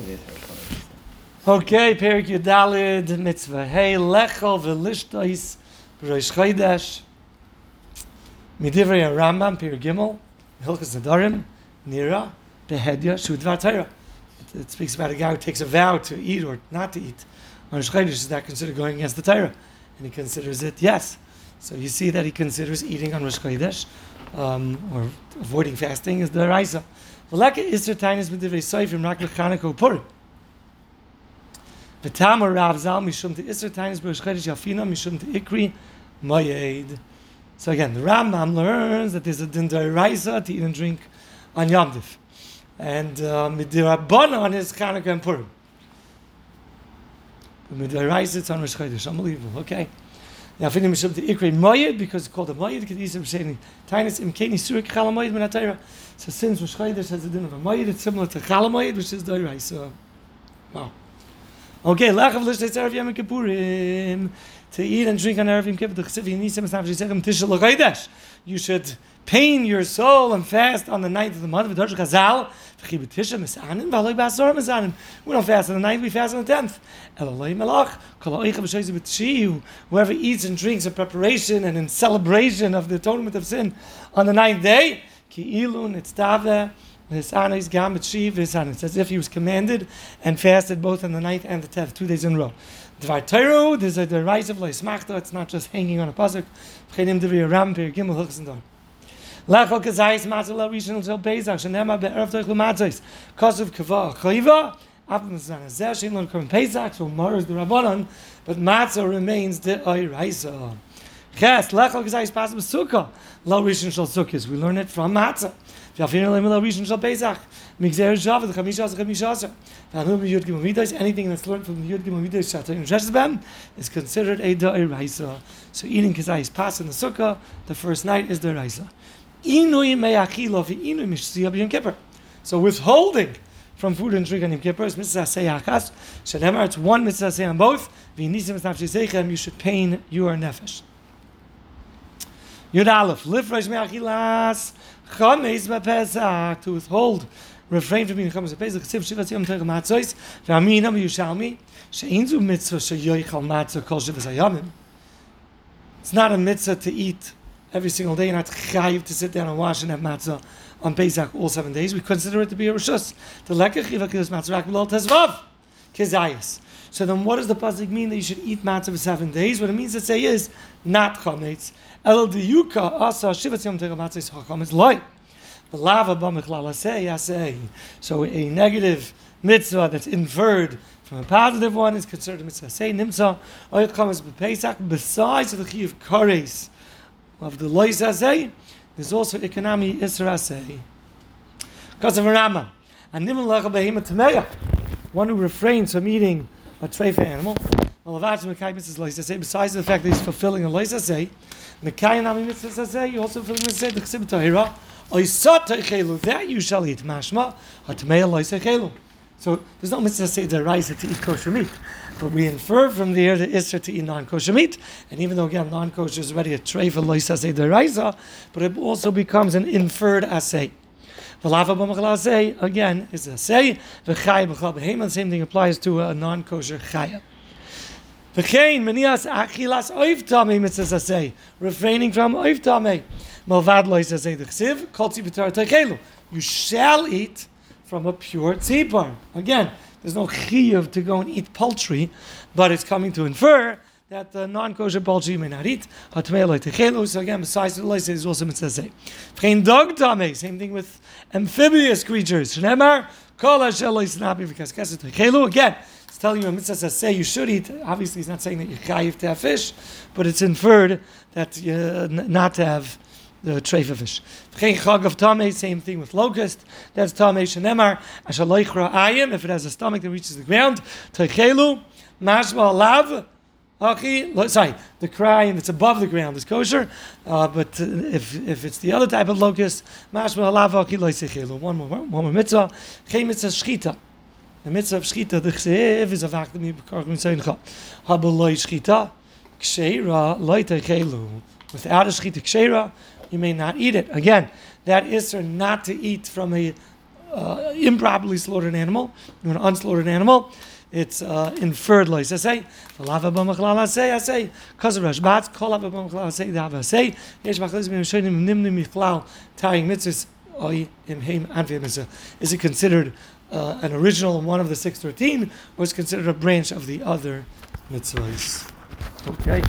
Okay, Perik Yudalid, Mitzvah. Hey, Lechel v'lishtois b'rosh chodesh. Midivrei Rambam, Perik Gimel, Hilchas Nadarim, Nira, Behedya, Shudvar Torah. It, it speaks about a guy who takes a vow to eat or not to eat. On Rosh Chodesh, is that considered going against the Torah? And he considers it yes. So you see that he considers eating on Rosh Chodesh um, or avoiding fasting is the Raisa. V'leka Isser Tainis Midivrei Soifim Rak Purim. Rav Zal Mishum to Isser Tainis Yafina Mishum to Ikri Moyed. So again, the Rambam learns that there's a din Raisa to eat and drink on Yom Tif. And um, Midirabana is Chanukah and Purim. Midiraisa it's on Rosh Chodesh. Unbelievable. Okay. Now, finding Mishum to Ikri Moyed because it's called a Moyed. Because he's saying Tainis Imkeni Surik Chalamoyed Minatayra. So since Rosh Chodesh has a din of a Moyed, it's similar to Chalamoyed, which is Doiraisa. Wow. Okay, lachav lishtei erev yom kippurim to eat and drink on erev yom kippur. The chesiv yinisim es nafshi sechem tishel l'chaydesh. You should pain your soul and fast on the ninth of the month. V'dosh chazal We don't fast on the ninth; we fast on the tenth. Whoever eats and drinks in preparation and in celebration of the atonement of sin on the ninth day. It's as if he was commanded and fasted both on the ninth and the tenth, two days in a row. Dvar the rise of Leismachta, it's not just hanging on a pasuk. Gimel. Lachol Kazayis Matzah La Rishon Until Bezach Shenema Be'erev Toich L'Matzos Kosev Kava Choiva After Mizan Azeh Shein Lo Korban Pesach so Mars the Rabbanon but Matzah remains the Oiraisa. Ches Lachol Kazayis Pasuk Sukkah La Rishon Shal Sukkahs we learn it from Matzah. Anything that's learned from the Yud Gimel Midas Shatain Sheshbem is considered a Da'iraisa. So eating Kazayis Pas in the Sukkah, the first night is Da'iraisa. So withholding from food and drink on Yom Kippur is Mitzvah it's one Mitzvah on both. You should pain your nefesh. Yud Aleph, Lifresh Me'achilas, Chametz b'Pesach, to withhold, refrain from eating chametz b'Pesach, Ksiv Shivas Yom Teich Matzos, She'in Zu Mitzvah Matzah Kol Shivas Hayamim. It's not a mitzvah to eat every single day, you're not chayiv to sit down and wash and have matzah on Pesach all seven days. We consider it to be a rishus. The lekach chiva matzah rak tezvav, kizayis. So then what does the pasuk mean that you should eat matzah for seven days? What it means to say is not chametz. El diyuka asa shivat yom tegel matzah is chametz loy. So a negative mitzvah that's inferred from a positive one is considered a mitzvah. Say nimsa oyel chametz b'pesach besides the chi of kares of the lois asay. There's also economy isra asay. Because of Rama. And nimal lecha behemoth tameya. One who refrains from eating a treifa animal. Besides the fact that he's fulfilling a lois asay, Mekayim mitzvah asay, you also fulfilling the say the chesed tahira. That you shall eat mashma hatmeya lois chelu. So there's no mitzvah say the rice to eat kosher meat, but we infer from there the isra to eat non-kosher meat. And even though again non-kosher is already a treifa lois asay the raisa, but it also becomes an inferred b'machala again is a say. The same thing applies to a non-kosher chaya. V'chein menias achilas tamei mitzvah say refraining from oiv tamei. Malvad lois say the chsiv kol tzivitar. You shall eat from a pure tzipar. Again, there's no chiyuv to go and eat poultry, but it's coming to infer that the non-kosher poultry may not eat. So again, besides the lois is also mitzvah. Same thing with amphibious creatures. Again. It's telling you a mitzvah say you should eat. Obviously, he's not saying that you're chayiv to have fish, but it's inferred that uh, not to have the treif fish. Of same thing with locust. That's tamei shenemar ashaloichra ayim. If it has a stomach that reaches the ground, teichelu mashma lav. Okay, sorry, the cry and it's above the ground is kosher, uh, but if if it's the other type of locust, mashma lav okay loisechelu. One more, one more mitzvah. Geen mitzvah shchita. The mitzvah of shchita, the chsev is a fact that we bekarch mitzvah. Habel loy shchita, ksheira loy techelu. Without a shchita ksheira, you may not eat it. Again, that is not to eat from a uh, improperly slaughtered animal, an unslaughtered animal, it's uh, inferred like I say. Lava b'machlal say I say because of Rashbat. Kol lava b'machlal say the hava say. Yesh machlis b'im shonim nimnim miflal tying mitzvahs oy im heim anvi mitzvah. Is it considered uh, an original one of the six thirteen, or is it considered a branch of the other mitzvahs? Okay.